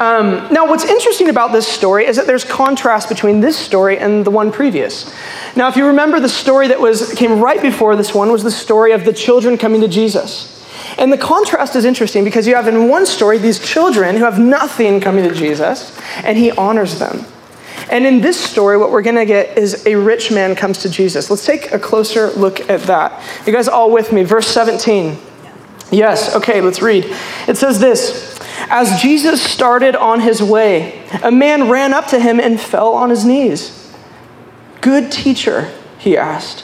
Um, now, what's interesting about this story is that there's contrast between this story and the one previous. Now, if you remember, the story that was came right before this one was the story of the children coming to Jesus. And the contrast is interesting because you have in one story these children who have nothing coming to Jesus, and he honors them. And in this story, what we're going to get is a rich man comes to Jesus. Let's take a closer look at that. You guys all with me? Verse 17. Yes, okay, let's read. It says this As Jesus started on his way, a man ran up to him and fell on his knees. Good teacher, he asked,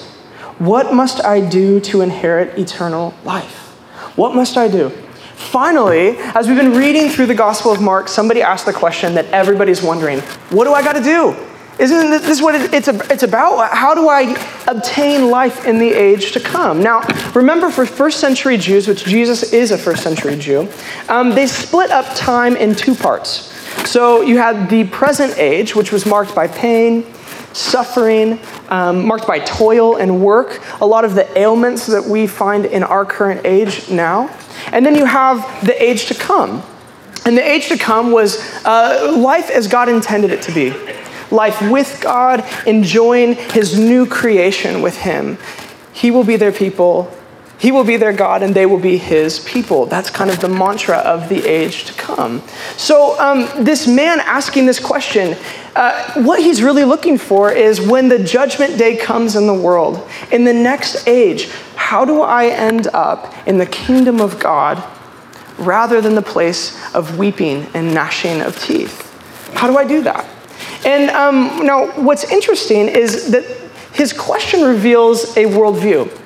what must I do to inherit eternal life? What must I do? Finally, as we've been reading through the Gospel of Mark, somebody asked the question that everybody's wondering what do I got to do? Isn't this what it's, about? How do I obtain life in the age to come? Now, remember for first century Jews, which Jesus is a first century Jew, um, they split up time in two parts. So you had the present age, which was marked by pain, suffering, um, marked by toil and work, a lot of the ailments that we find in our current age now. And then you have the age to come. And the age to come was uh, life as God intended it to be life with God, enjoying his new creation with him. He will be their people, he will be their God, and they will be his people. That's kind of the mantra of the age to come. So, um, this man asking this question, uh, what he's really looking for is when the judgment day comes in the world, in the next age, how do I end up in the kingdom of God rather than the place of weeping and gnashing of teeth? How do I do that? And um, now, what's interesting is that his question reveals a worldview.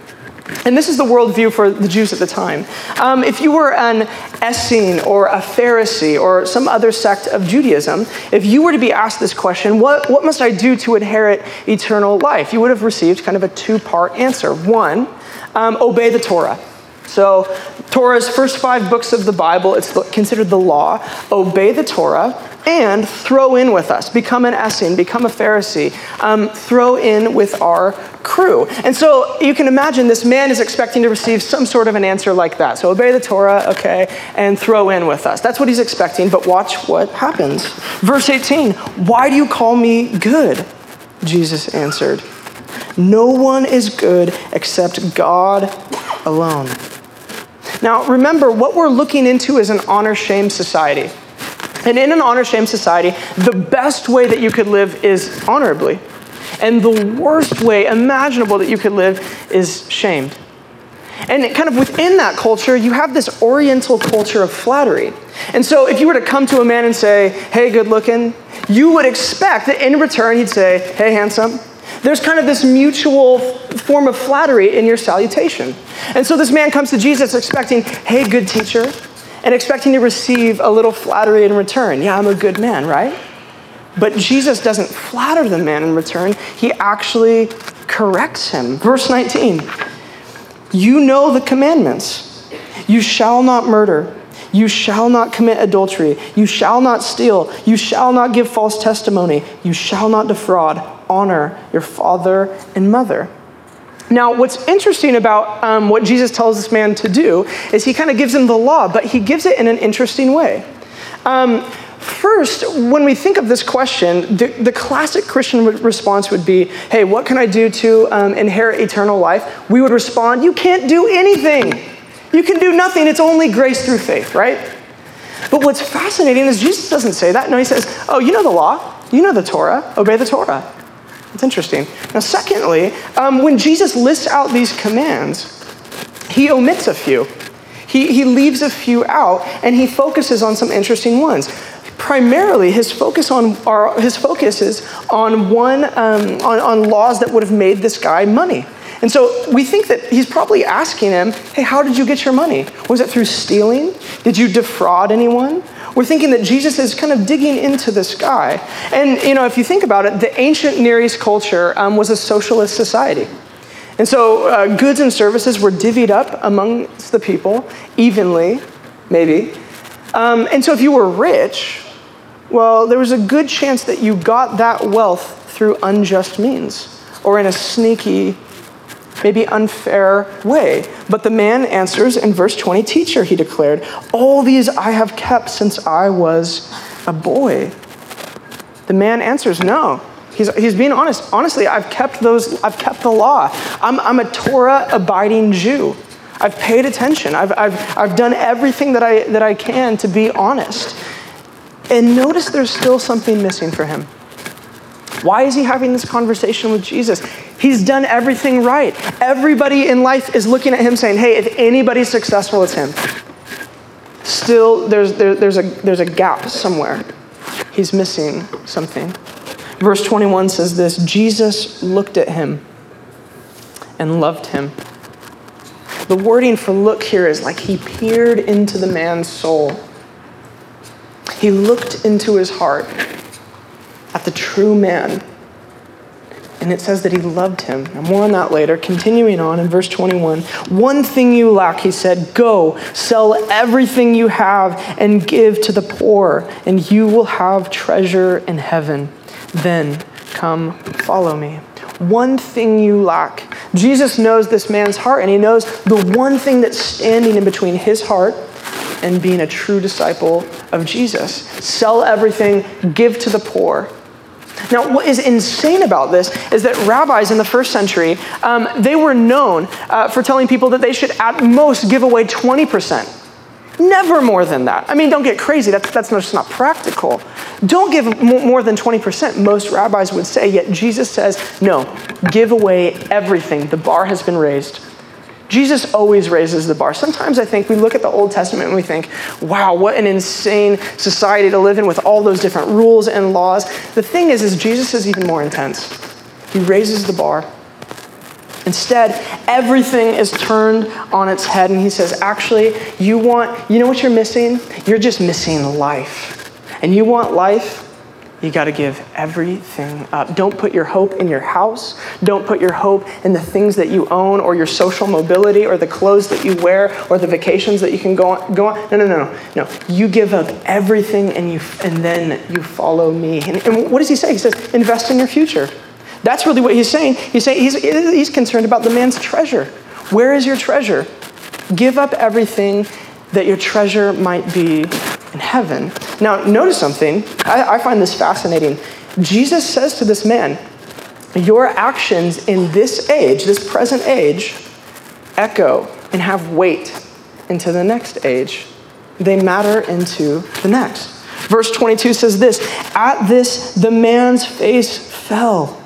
And this is the worldview for the Jews at the time. Um, if you were an Essene or a Pharisee or some other sect of Judaism, if you were to be asked this question, what, what must I do to inherit eternal life? You would have received kind of a two part answer. One, um, obey the Torah. So, Torah's first five books of the Bible, it's considered the law. Obey the Torah and throw in with us. Become an Essene, become a Pharisee. Um, throw in with our crew. And so you can imagine this man is expecting to receive some sort of an answer like that. So obey the Torah, okay, and throw in with us. That's what he's expecting, but watch what happens. Verse 18 Why do you call me good? Jesus answered. No one is good except God alone. Now, remember, what we're looking into is an honor shame society. And in an honor shame society, the best way that you could live is honorably. And the worst way imaginable that you could live is shamed. And kind of within that culture, you have this oriental culture of flattery. And so if you were to come to a man and say, hey, good looking, you would expect that in return he'd say, hey, handsome. There's kind of this mutual form of flattery in your salutation. And so this man comes to Jesus expecting, hey, good teacher, and expecting to receive a little flattery in return. Yeah, I'm a good man, right? But Jesus doesn't flatter the man in return, he actually corrects him. Verse 19 You know the commandments you shall not murder. You shall not commit adultery. You shall not steal. You shall not give false testimony. You shall not defraud. Honor your father and mother. Now, what's interesting about um, what Jesus tells this man to do is he kind of gives him the law, but he gives it in an interesting way. Um, first, when we think of this question, the, the, classic Christian response would be, hey, what can I do to um, inherit eternal life? We would respond, you can't do anything. You can do nothing. It's only grace through faith, right? But what's fascinating is Jesus doesn't say that. No, he says, oh, you know the law. You know the Torah. Obey the Torah. It's interesting. Now, secondly, um, when Jesus lists out these commands, he omits a few. He, he leaves a few out and he focuses on some interesting ones. Primarily, his focus on are, his focus is on one um, on, on laws that would have made this guy money. And so we think that he's probably asking him, hey, how did you get your money? Was it through stealing? Did you defraud anyone? We're thinking that Jesus is kind of digging into this guy. And, you know, if you think about it, the ancient Near East culture um, was a socialist society. And so uh, goods and services were divvied up amongst the people evenly, maybe. Um, and so if you were rich, well, there was a good chance that you got that wealth through unjust means or in a sneaky maybe unfair way. But the man answers in verse 20 Teacher, he declared, all these I have kept since I was a boy? The man answers, No. He's, he's being honest. Honestly, I've kept those, I've kept the law. I'm, I'm a Torah abiding Jew. I've paid attention. I've, I've, I've done everything that I, that I can to be honest. And notice there's still something missing for him. Why is he having this conversation with Jesus? He's done everything right. Everybody in life is looking at him saying, hey, if anybody's successful, it's him. Still, there's, there, there's, a, there's a gap somewhere. He's missing something. Verse 21 says this Jesus looked at him and loved him. The wording for look here is like he peered into the man's soul. He looked into his heart at the true man. And it says that he loved him. And more on that later. Continuing on in verse 21 One thing you lack, he said, go, sell everything you have and give to the poor, and you will have treasure in heaven. Then come follow me. One thing you lack. Jesus knows this man's heart, and he knows the one thing that's standing in between his heart and being a true disciple of Jesus. Sell everything, give to the poor. Now, what is insane about this is that rabbis in the first century, um, they were known uh, for telling people that they should at most give away 20%. Never more than that. I mean, don't get crazy. That's, that's just not practical. Don't give more than 20%, most rabbis would say, yet Jesus says, no, give away everything. The bar has been raised. Jesus always raises the bar. Sometimes I think we look at the Old Testament and we think, wow, what an insane society to live in with all those different rules and laws. The thing is, is Jesus is even more intense. He raises the bar. Instead, everything is turned on its head, and he says, Actually, you want, you know what you're missing? You're just missing life. And you want life? You got to give everything up. Don't put your hope in your house. Don't put your hope in the things that you own or your social mobility or the clothes that you wear or the vacations that you can go on. Go on. No, no, no, no. You give up everything and, you, and then you follow me. And, and what does he say? He says, invest in your future. That's really what he's saying. He's saying he's, he's concerned about the man's treasure. Where is your treasure? Give up everything that your treasure might be in heaven. Now, notice something. I, I find this fascinating. Jesus says to this man, Your actions in this age, this present age, echo and have weight into the next age. They matter into the next. Verse 22 says this At this, the man's face fell.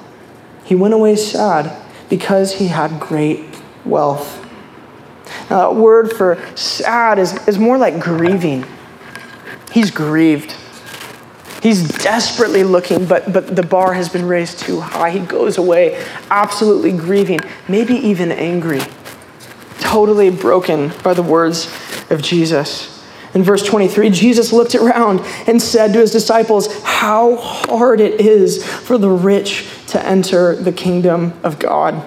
He went away sad because he had great wealth. Now, that word for sad is, is more like grieving. He's grieved. He's desperately looking, but, but the bar has been raised too high. He goes away absolutely grieving, maybe even angry, totally broken by the words of Jesus. In verse 23, Jesus looked around and said to his disciples, How hard it is for the rich to enter the kingdom of God.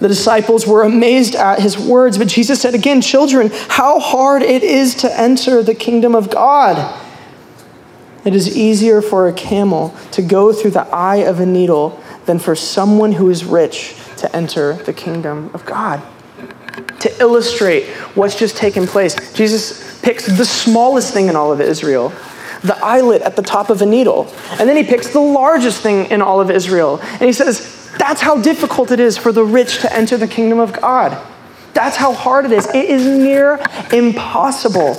The disciples were amazed at his words, but Jesus said again, Children, how hard it is to enter the kingdom of God. It is easier for a camel to go through the eye of a needle than for someone who is rich to enter the kingdom of God. To illustrate what's just taken place, Jesus picks the smallest thing in all of Israel, the eyelet at the top of a needle. And then he picks the largest thing in all of Israel. And he says, that's how difficult it is for the rich to enter the kingdom of God. That's how hard it is. It is near impossible.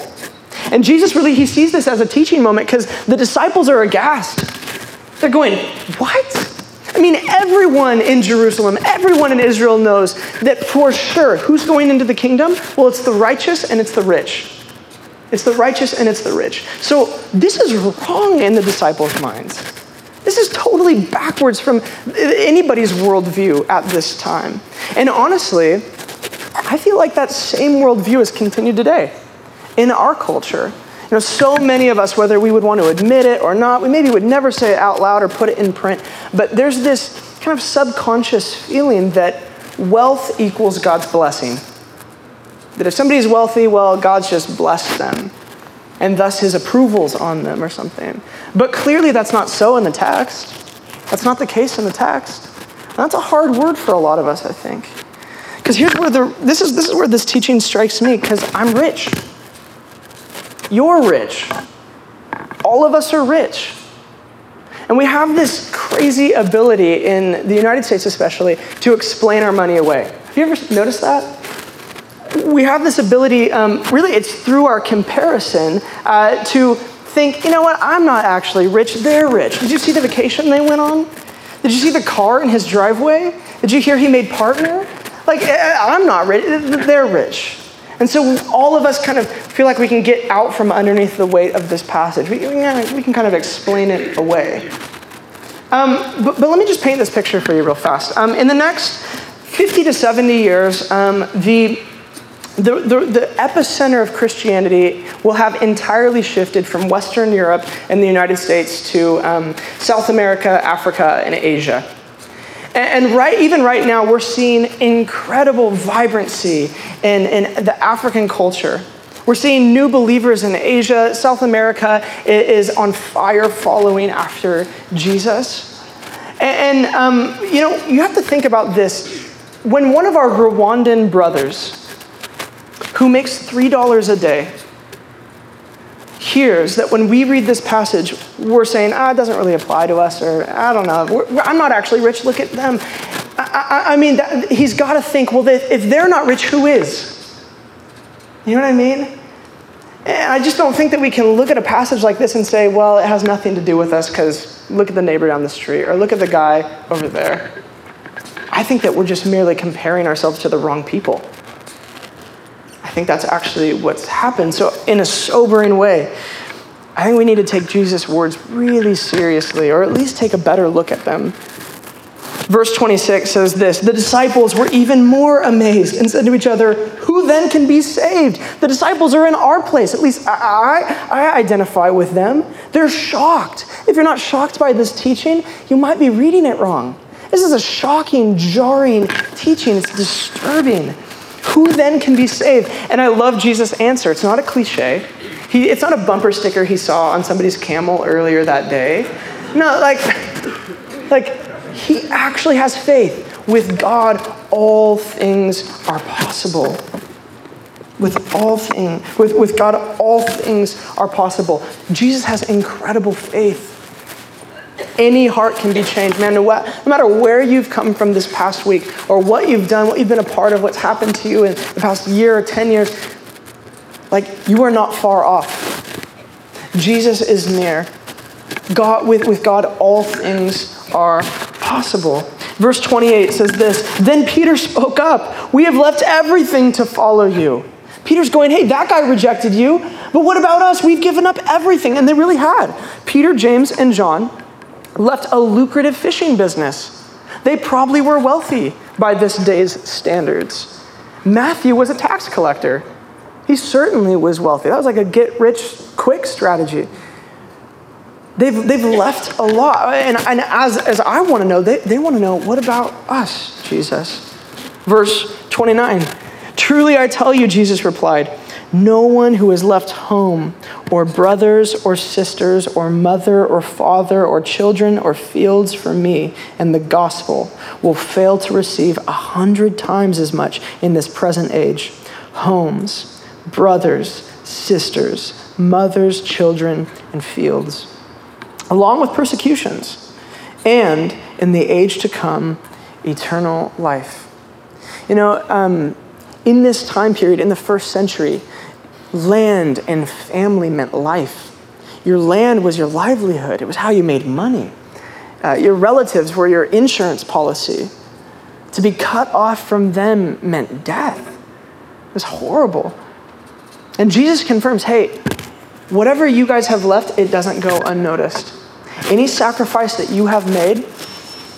And Jesus really, he sees this as a teaching moment because the disciples are aghast. They're going, What? I mean, everyone in Jerusalem, everyone in Israel knows that for sure who's going into the kingdom? Well, it's the righteous and it's the rich. It's the righteous and it's the rich. So this is wrong in the disciples' minds. This is totally backwards from anybody's worldview at this time. And honestly, I feel like that same worldview has continued today in our culture. You know, so many of us, whether we would want to admit it or not, we maybe would never say it out loud or put it in print, but there's this kind of subconscious feeling that wealth equals God's blessing. That if somebody's wealthy, well, God's just blessed them and thus his approvals on them or something. But clearly that's not so in the text. That's not the case in the text. And that's a hard word for a lot of us, I think. Because here's where the this is this is where this teaching strikes me, because I'm rich. You're rich. all of us are rich. And we have this crazy ability in the United States, especially, to explain our money away. Have you ever noticed that? We have this ability, um, really, it's through our comparison, uh, to think, you know what, I'm not actually rich, they're rich. Did you see the vacation they went on? Did you see the car in his driveway? Did you hear he made partner? Like, eh, eh, I'm not rich, they're rich. And so all of us kind of feel like we can get out from underneath the weight of this passage. We, we can kind of explain it away. Um, but, but, let me just paint this picture for you real fast. Um, in the next 50 to 70 years, um, the the, the, the, epicenter of Christianity will have entirely shifted from Western Europe and the United States to um, South America, Africa, and Asia. And, and, right, even right now, we're seeing incredible vibrancy in, in the African culture. We're seeing new believers in Asia. South America is on fire following after Jesus. And, and um, you know, you have to think about this. When one of our Rwandan brothers, who makes $3 a day hears that when we read this passage, we're saying, ah, it doesn't really apply to us, or I don't know, we're, I'm not actually rich, look at them. I, I, I mean, that, he's got to think, well, if they're not rich, who is? You know what I mean? And I just don't think that we can look at a passage like this and say, well, it has nothing to do with us because look at the neighbor down the street or look at the guy over there. I think that we're just merely comparing ourselves to the wrong people. I think that's actually what's happened. So, in a sobering way, I think we need to take Jesus' words really seriously, or at least take a better look at them. Verse 26 says this The disciples were even more amazed and said to each other, Who then can be saved? The disciples are in our place. At least I, I, I identify with them. They're shocked. If you're not shocked by this teaching, you might be reading it wrong. This is a shocking, jarring teaching. It's disturbing. Who then can be saved? And I love Jesus' answer. It's not a cliche. He, it's not a bumper sticker he saw on somebody's camel earlier that day. No, like, like he actually has faith. With God, all things are possible. With all thing, with, with God, all things are possible. Jesus has incredible faith. Any heart can be changed. Man, no, matter where you've come from this past week or what you've done, what you've been a part of, what's happened to you in the past year or 10 years, like you are not far off. Jesus is near. God, with, with God, all things are possible. Verse 28 says this Then Peter spoke up. We have left everything to follow you. Peter's going, Hey, that guy rejected you, but what about us? We've given up everything. And they really had. Peter, James, and John left a lucrative fishing business. They probably were wealthy by this day's standards. Matthew was a tax collector. He certainly was wealthy. That was like a get rich quick strategy. They've, they've left a lot. And, and as, as I want to know, they, they want to know what about us, Jesus? Verse 29 Truly I tell you, Jesus replied, no one who has left home, or brothers, or sisters, or mother, or father, or children, or fields for me and the gospel will fail to receive a hundred times as much in this present age homes, brothers, sisters, mothers, children, and fields, along with persecutions, and in the age to come, eternal life. You know, um, in this time period, in the first century, land and family meant life. Your land was your livelihood, it was how you made money. Uh, your relatives were your insurance policy. To be cut off from them meant death. It was horrible. And Jesus confirms hey, whatever you guys have left, it doesn't go unnoticed. Any sacrifice that you have made,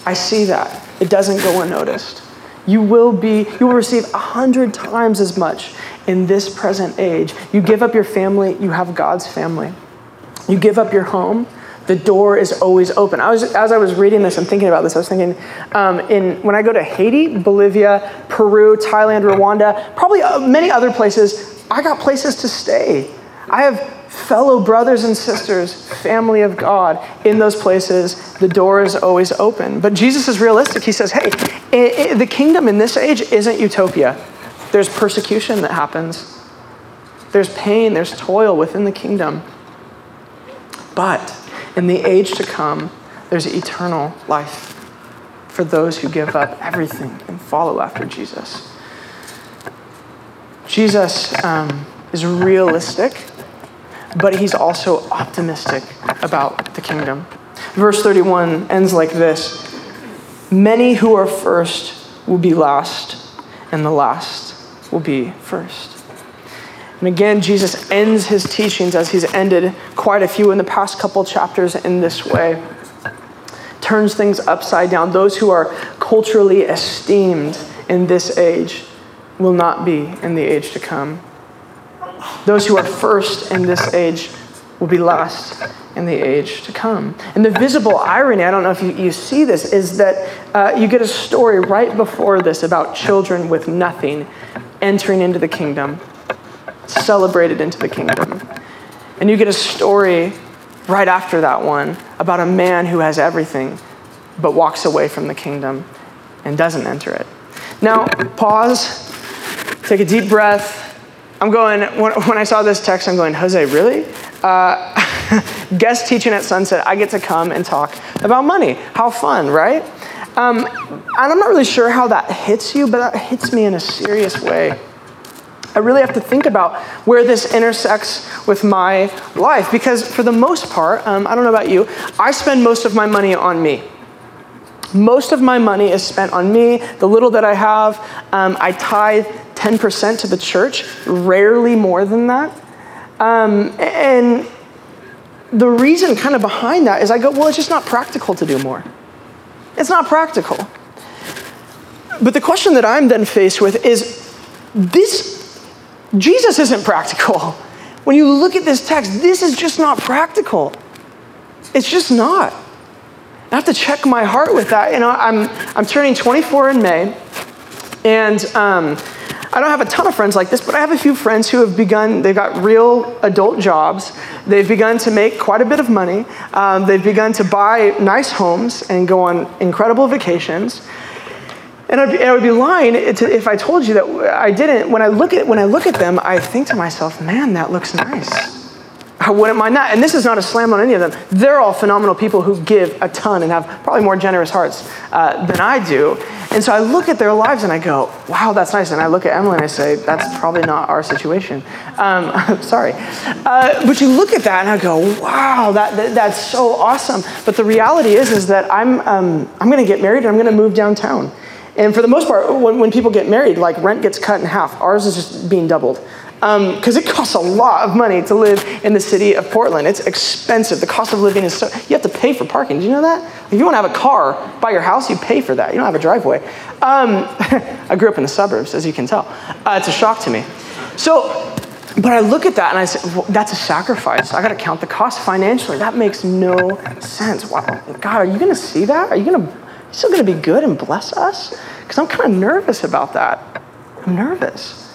I see that. It doesn't go unnoticed. You will be, you will receive a hundred times as much in this present age. You give up your family, you have God's family. You give up your home, the door is always open. I was, as I was reading this and thinking about this, I was thinking, um, in, when I go to Haiti, Bolivia, Peru, Thailand, Rwanda, probably uh, many other places, I got places to stay. I have fellow brothers and sisters, family of God, in those places, the door is always open. But Jesus is realistic. He says, hey, it, it, the kingdom in this age isn't utopia. There's persecution that happens, there's pain, there's toil within the kingdom. But in the age to come, there's eternal life for those who give up everything and follow after Jesus. Jesus um, is realistic, but he's also optimistic about the kingdom. Verse 31 ends like this Many who are first will be last, and the last will be first. And again, Jesus ends his teachings as he's ended quite a few in the past couple chapters in this way. Turns things upside down. Those who are culturally esteemed in this age will not be in the age to come. Those who are first in this age will be last in the age to come. And the visible irony, I don't know if you, you see this, is that uh, you get a story right before this about children with nothing entering into the kingdom celebrated into the kingdom. And you get a story right after that one about a man who has everything but walks away from the kingdom and doesn't enter it. Now, pause, take a deep breath. I'm going, when, when I saw this text, I'm going, Jose, really? Uh, guest teaching at Sunset, I get to come and talk about money. How fun, right? Um, and I'm not really sure how that hits you, but that hits me in a serious way. I really have to think about where this intersects with my life because, for the most part, um, I don't know about you, I spend most of my money on me. Most of my money is spent on me. The little that I have, um, I tithe 10% to the church, rarely more than that. Um, and the reason kind of behind that is I go, well, it's just not practical to do more. It's not practical. But the question that I'm then faced with is this Jesus isn't practical. When you look at this text, this is just not practical. It's just not. I have to check my heart with that. You know, I'm, I'm turning 24 in May, and um, I don't have a ton of friends like this, but I have a few friends who have begun, they've got real adult jobs. They've begun to make quite a bit of money. Um, they've begun to buy nice homes and go on incredible vacations. And I'd be, I would be lying if I told you that I didn't. When I look at when I look at them, I think to myself, "Man, that looks nice." I wouldn't mind that. And this is not a slam on any of them. They're all phenomenal people who give a ton and have probably more generous hearts uh, than I do. And so I look at their lives and I go, "Wow, that's nice." And I look at Emily and I say, "That's probably not our situation." Um, sorry, uh, but you look at that and I go, "Wow, that, that, that's so awesome." But the reality is, is that I'm um, I'm going to get married and I'm going to move downtown. And for the most part, when, when people get married, like rent gets cut in half. Ours is just being doubled. Because um, it costs a lot of money to live in the city of Portland. It's expensive. The cost of living is so, you have to pay for parking. Do you know that? If you want to have a car by your house, you pay for that. You don't have a driveway. Um, I grew up in the suburbs, as you can tell. Uh, it's a shock to me. So, but I look at that and I say, well, that's a sacrifice. I got to count the cost financially. That makes no sense. Wow. God, are you going to see that? Are you going to still going to be good and bless us? Because I'm kind of nervous about that. I'm nervous.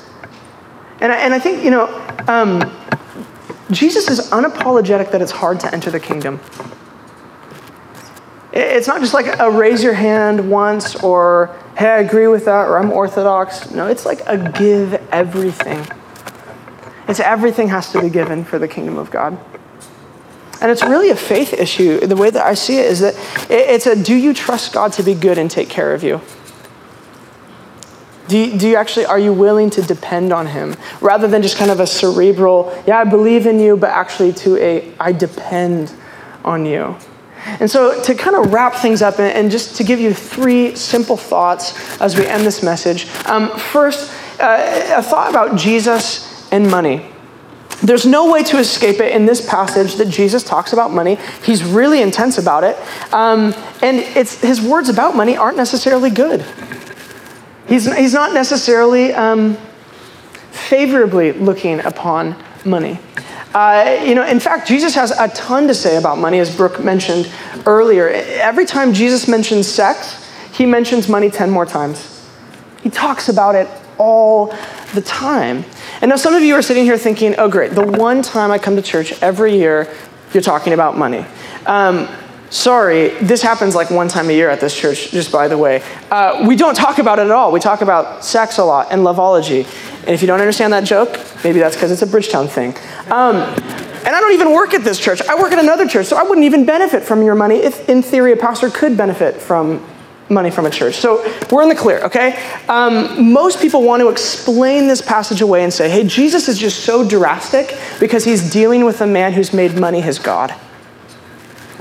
And I, and I think, you know, um, Jesus is unapologetic that it's hard to enter the kingdom. It's not just like a raise your hand once or, hey, I agree with that or I'm orthodox. No, it's like a give everything. It's everything has to be given for the kingdom of God. And it's really a faith issue. The way that I see it is that it's a do you trust God to be good and take care of you? Do you, do you actually, are you willing to depend on Him rather than just kind of a cerebral, yeah, I believe in you, but actually to a, I depend on you? And so, to kind of wrap things up and, just to give you three simple thoughts as we end this message. Um, first, uh, a thought about Jesus and money. There's no way to escape it in this passage that Jesus talks about money. He's really intense about it. Um, and it's, his words about money aren't necessarily good. He's, he's not necessarily um, favorably looking upon money. Uh, you know, in fact, Jesus has a ton to say about money, as Brooke mentioned earlier. Every time Jesus mentions sex, he mentions money 10 more times. He talks about it all the time. And now some of you are sitting here thinking, oh, great, the one time I come to church every year, you're talking about money. Um, sorry, this happens like one time a year at this church, just by the way. Uh, we don't talk about it at all. We talk about sex a lot and loveology. And if you don't understand that joke, maybe that's because it's a Bridgetown thing. Um, And I don't even work at this church. I work at another church, so I wouldn't even benefit from your money if, in theory, a pastor could benefit from money from a church. So we're in the clear, okay? Um, most people want to explain this passage away and say, hey, Jesus is just so drastic because he's dealing with a man who's made money his God.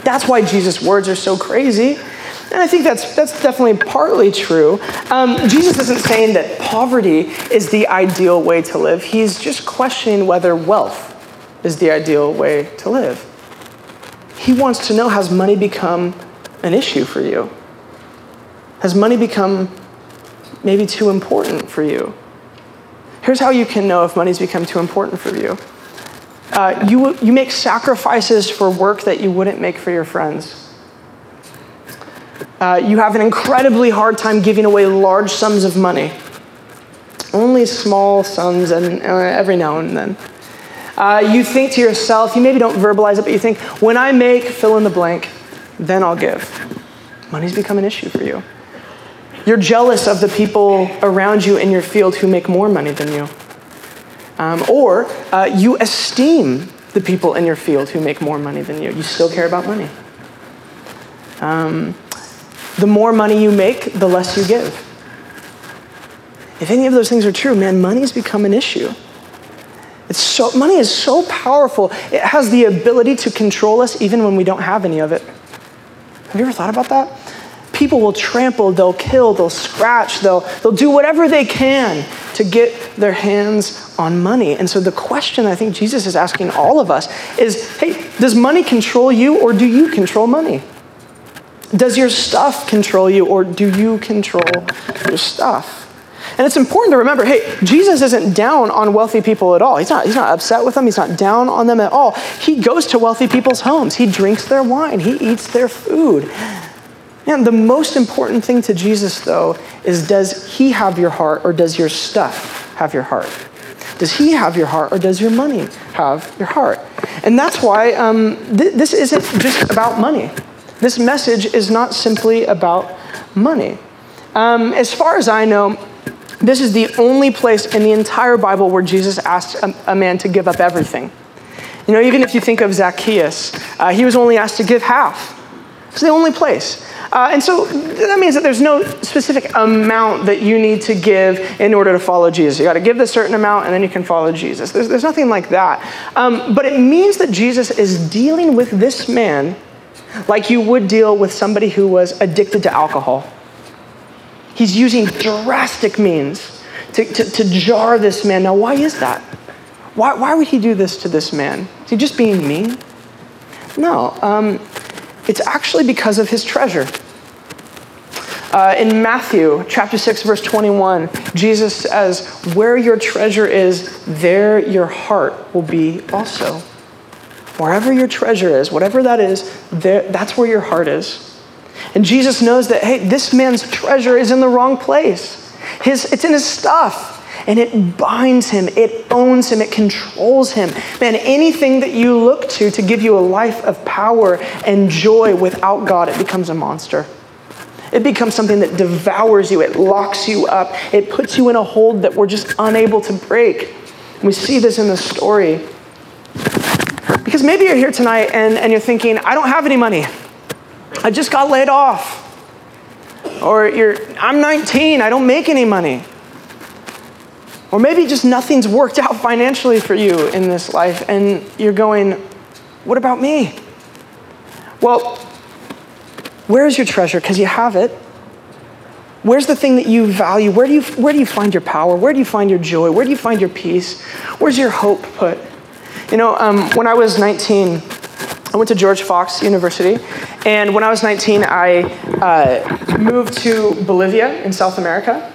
That's why Jesus' words are so crazy. And I think that's, that's definitely partly true. Um, Jesus isn't saying that poverty is the ideal way to live, he's just questioning whether wealth is the ideal way to live. He wants to know has money become an issue for you? Has money become maybe too important for you? Here's how you can know if money's become too important for you. Uh, you, you make sacrifices for work that you wouldn't make for your friends. Uh, you have an incredibly hard time giving away large sums of money. Only small sums and uh, every now and then. Uh, you think to yourself, you maybe don't verbalize it, but you think, when I make fill in the blank, then I'll give. Money's become an issue for you. You're jealous of the people around you in your field who make more money than you. Um, or uh, you esteem the people in your field who make more money than you. You still care about money. Um, the more money you make, the less you give. If any of those things are true, man, money's become an issue. It's so, money is so powerful. It has the ability to control us even when we don't have any of it. Have you ever thought about that? People will trample, they'll kill, they'll scratch, they'll, they'll do whatever they can to get their hands on money. And so the question I think Jesus is asking all of us is hey, does money control you or do you control money? Does your stuff control you or do you control your stuff? And it's important to remember hey, Jesus isn't down on wealthy people at all. He's not, he's not upset with them, he's not down on them at all. He goes to wealthy people's homes, he drinks their wine, he eats their food. And the most important thing to Jesus, though, is does he have your heart or does your stuff have your heart? Does he have your heart or does your money have your heart? And that's why um, th- this isn't just about money. This message is not simply about money. Um, as far as I know, this is the only place in the entire Bible where Jesus asked a, a man to give up everything. You know, even if you think of Zacchaeus, uh, he was only asked to give half. It's the only place. Uh, and so that means that there's no specific amount that you need to give in order to follow Jesus. You got to give this certain amount and then you can follow Jesus. There's, there's nothing like that. Um, but it means that Jesus is dealing with this man like you would deal with somebody who was addicted to alcohol. He's using drastic means to, to, to jar this man. Now, why is that? Why, why would he do this to this man? Is he just being mean? No. Um, it's actually because of his treasure. Uh, in Matthew chapter 6, verse 21, Jesus says, Where your treasure is, there your heart will be also. Wherever your treasure is, whatever that is, there, that's where your heart is. And Jesus knows that, hey, this man's treasure is in the wrong place. His, it's in his stuff and it binds him, it owns him, it controls him. Man, anything that you look to to give you a life of power and joy without God, it becomes a monster. It becomes something that devours you, it locks you up, it puts you in a hold that we're just unable to break. We see this in the story. Because maybe you're here tonight and, and you're thinking, I don't have any money. I just got laid off. Or you're, I'm 19, I don't make any money. Or maybe just nothing's worked out financially for you in this life, and you're going, What about me? Well, where's your treasure? Because you have it. Where's the thing that you value? Where do you, where do you find your power? Where do you find your joy? Where do you find your peace? Where's your hope put? You know, um, when I was 19, I went to George Fox University, and when I was 19, I uh, moved to Bolivia in South America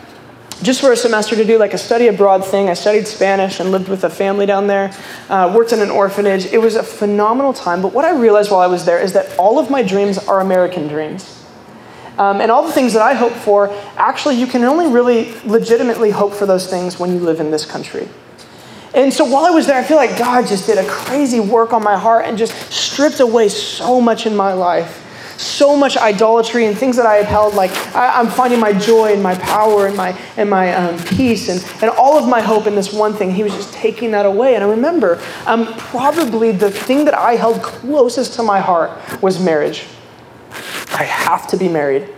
just for a semester to do like a study abroad thing. I studied Spanish and lived with a family down there, uh, worked in an orphanage. It was a phenomenal time. But what I realized while I was there is that all of my dreams are American dreams. Um, and all the things that I hope for, actually, you can only really legitimately hope for those things when you live in this country. And so while I was there, I feel like God just did a crazy work on my heart and just stripped away so much in my life so much idolatry and things that I had held, like I, am finding my joy and my power and my, and my um, peace and, and all of my hope in this one thing. He was just taking that away. And I remember um, probably the thing that I held closest to my heart was marriage. I have to be married.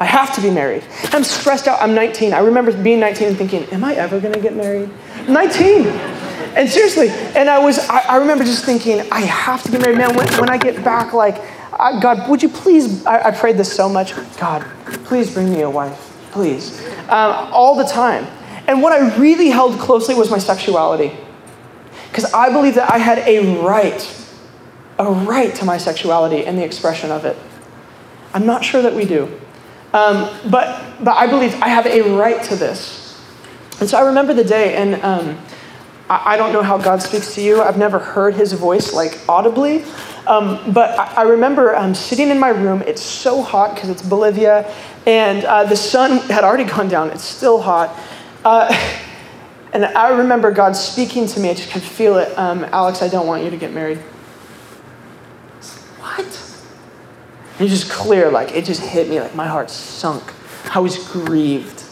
I have to be married. I'm stressed out. I'm 19. I remember being 19 and thinking, am I ever going to get married? 19. And seriously, and I was, I, I, remember just thinking, I have to get married. Man, when, when I get back, like, I, God, would you please, I, I, prayed this so much. God, please bring me a wife. Please. Um, all the time. And what I really held closely was my sexuality. Because I believe that I had a right, a right to my sexuality and the expression of it. I'm not sure that we do. Um, but, but I believe I have a right to this. And so I remember the day, and um, I, I, don't know how God speaks to you. I've never heard his voice like audibly. Um, but I, I remember um, sitting in my room. It's so hot because it's Bolivia, and uh, the sun had already gone down. It's still hot. Uh, and I remember God speaking to me. I just could feel it. Um, Alex, I don't want you to get married. What? It was just clear, like it just hit me, like my heart sunk. I was grieved.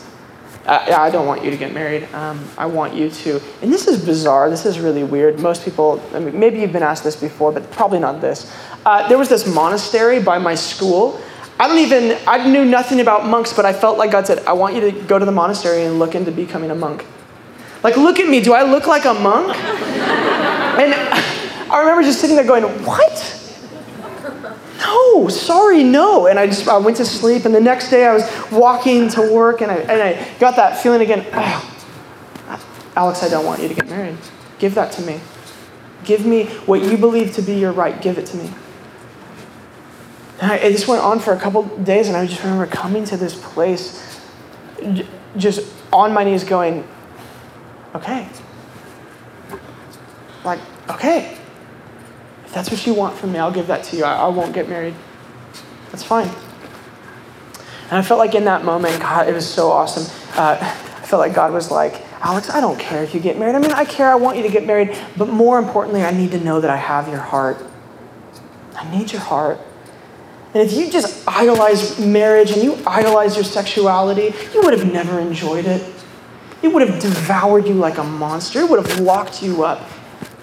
I, I don't want you to get married. Um, I want you to. And this is bizarre. This is really weird. Most people, I mean, maybe you've been asked this before, but probably not this. Uh, there was this monastery by my school. I don't even, I knew nothing about monks, but I felt like God said, I want you to go to the monastery and look into becoming a monk. Like, look at me. Do I look like a monk? and I remember just sitting there going, What? No, sorry, no. And I just I went to sleep. And the next day I was walking to work and I, and I got that feeling again oh, Alex, I don't want you to get married. Give that to me. Give me what you believe to be your right. Give it to me. And I, it just went on for a couple days, and I just remember coming to this place, just on my knees, going, okay. Like, okay. That's what you want from me, I'll give that to you. I, I won't get married. That's fine. And I felt like in that moment, God, it was so awesome. Uh, I felt like God was like, Alex, I don't care if you get married. I mean, I care. I want you to get married. But more importantly, I need to know that I have your heart. I need your heart. And if you just idolize marriage and you idolize your sexuality, you would have never enjoyed it. It would have devoured you like a monster. It would have locked you up.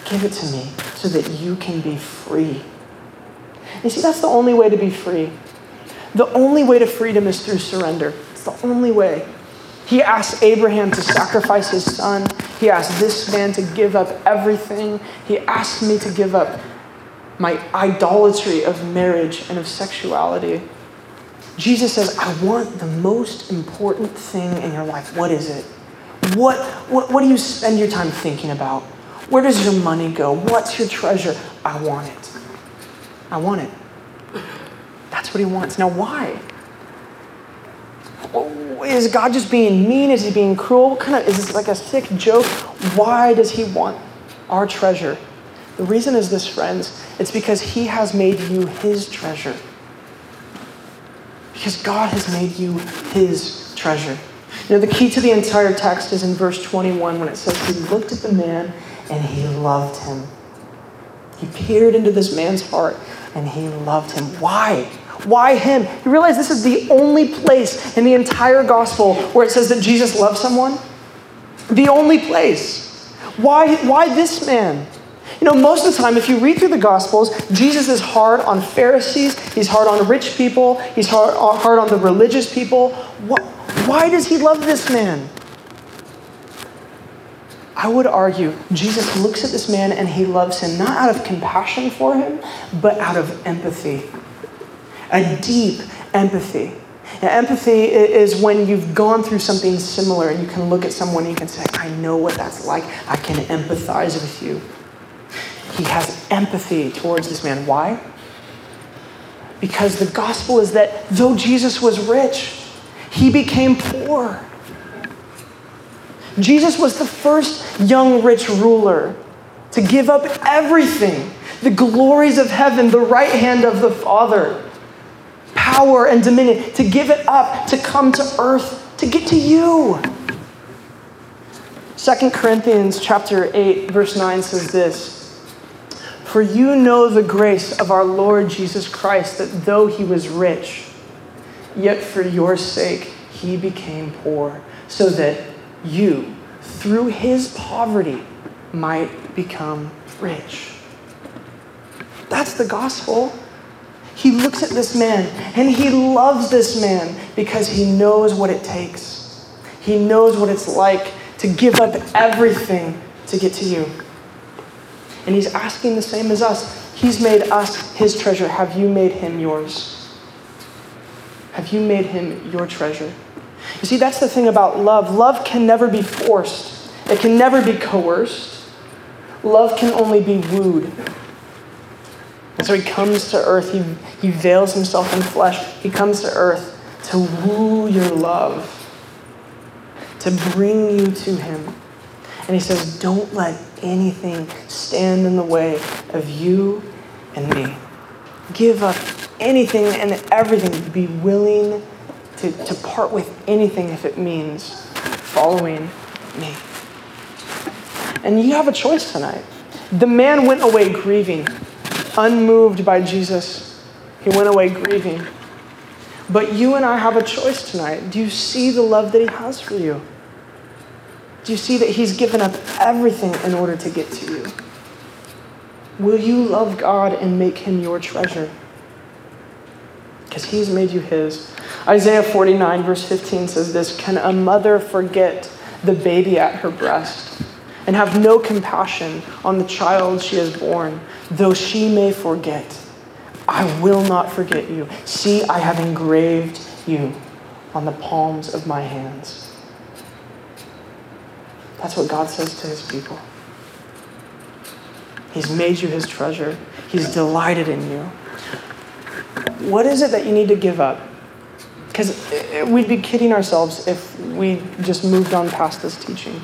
Give it to me so that you can be free. You see, that's the only way to be free. The only way to freedom is through surrender. It's the only way. He asked Abraham to sacrifice his son. He asked this man to give up everything. He asked me to give up my idolatry of marriage and of sexuality. Jesus says, I want the most important thing in your life. What is it? What, what, what do you spend your time thinking about? Where does your money go? What's your treasure? I want it. I want it. That's what he wants. Now, why? Oh, is God just being mean? Is he being cruel? What kind of is this like a sick joke? Why does he want our treasure? The reason is this, friends. It's because he has made you his treasure. Because God has made you his treasure. You know, the key to the entire text is in verse 21 when it says, He looked at the man and he loved him. He peered into this man's heart and he loved him. Why? Why him? You realize this is the only place in the entire gospel where it says that Jesus loves someone? The only place. Why, why this man? You know, most of the time, if you read through the Gospels, Jesus is hard on Pharisees, he's hard on rich people, he's hard, hard on the religious people. Why does he love this man? I would argue Jesus looks at this man and he loves him not out of compassion for him, but out of empathy. A deep empathy. Now, empathy is when you've gone through something similar and you can look at someone and you can say, I know what that's like. I can empathize with you. He has empathy towards this man. Why? Because the gospel is that though Jesus was rich, he became poor. Jesus was the first young rich ruler to give up everything the glories of heaven, the right hand of the Father, power and dominion, to give it up, to come to earth, to get to you. 2 Corinthians chapter 8 verse 9 says this For you know the grace of our Lord Jesus Christ, that though he was rich, yet for your sake he became poor, so that you, through his poverty, might become rich. That's the gospel. He looks at this man and he loves this man because he knows what it takes. He knows what it's like to give up everything to get to you. And he's asking the same as us. He's made us his treasure. Have you made him yours? Have you made him your treasure? You see, that's the thing about love. Love can never be forced, it can never be coerced. Love can only be wooed. And so he comes to earth, he, he veils himself in flesh. He comes to earth to woo your love, to bring you to him. And he says, Don't let anything stand in the way of you and me. Give up anything and everything. Be willing to, to part with anything if it means following me. And you have a choice tonight. The man went away grieving, unmoved by Jesus. He went away grieving. But you and I have a choice tonight. Do you see the love that he has for you? Do you see that he's given up everything in order to get to you? Will you love God and make him your treasure? Because he's made you his. Isaiah 49, verse 15 says this Can a mother forget the baby at her breast and have no compassion on the child she has borne, though she may forget? I will not forget you. See, I have engraved you on the palms of my hands. That's what God says to his people. He's made you his treasure, he's delighted in you. What is it that you need to give up? Because uh, we'd be kidding ourselves if we just moved on past this teaching.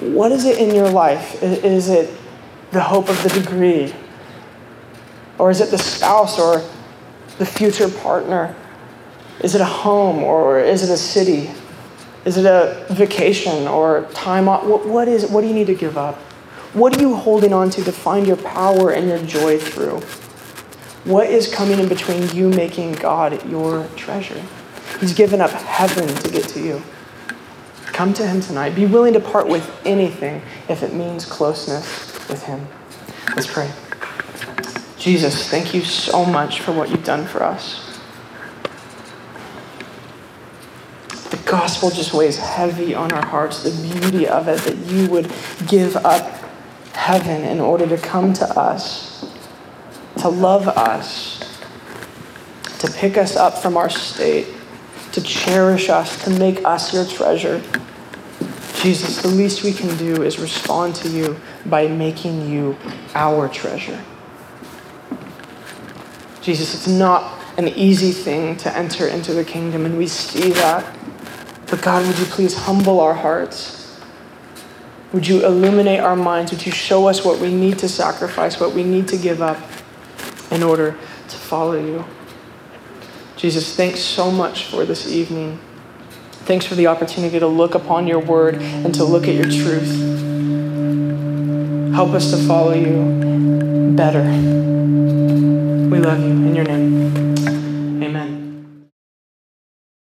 What is it in your life? Is it the hope of the degree? Or is it the spouse or the future partner? Is it a home or is it a city? Is it a vacation or time off? What, what is What do you need to give up? What are you holding on to to find your power and your joy through? What is coming in between you making God your treasure? He's given up heaven to get to you. Come to Him tonight. Be willing to part with anything if it means closeness with Him. Let's pray. Jesus, thank you so much for what you've done for us. the gospel just weighs heavy on our hearts, the beauty of it, that you would give up heaven in order to come to us, to love us, to pick us up from our state, to cherish us, to make us your treasure. Jesus, the least we can do is respond to you by making you our treasure. Jesus, it's not an easy thing to enter into the kingdom, and we see that but God, would you please humble our hearts? Would you illuminate our minds? Would you show us what we need to sacrifice, what we need to give up in order to follow you? Jesus, thanks so much for this evening. Thanks for the opportunity to look upon your word and to look at your truth. Help us to follow you better. We love you in your name.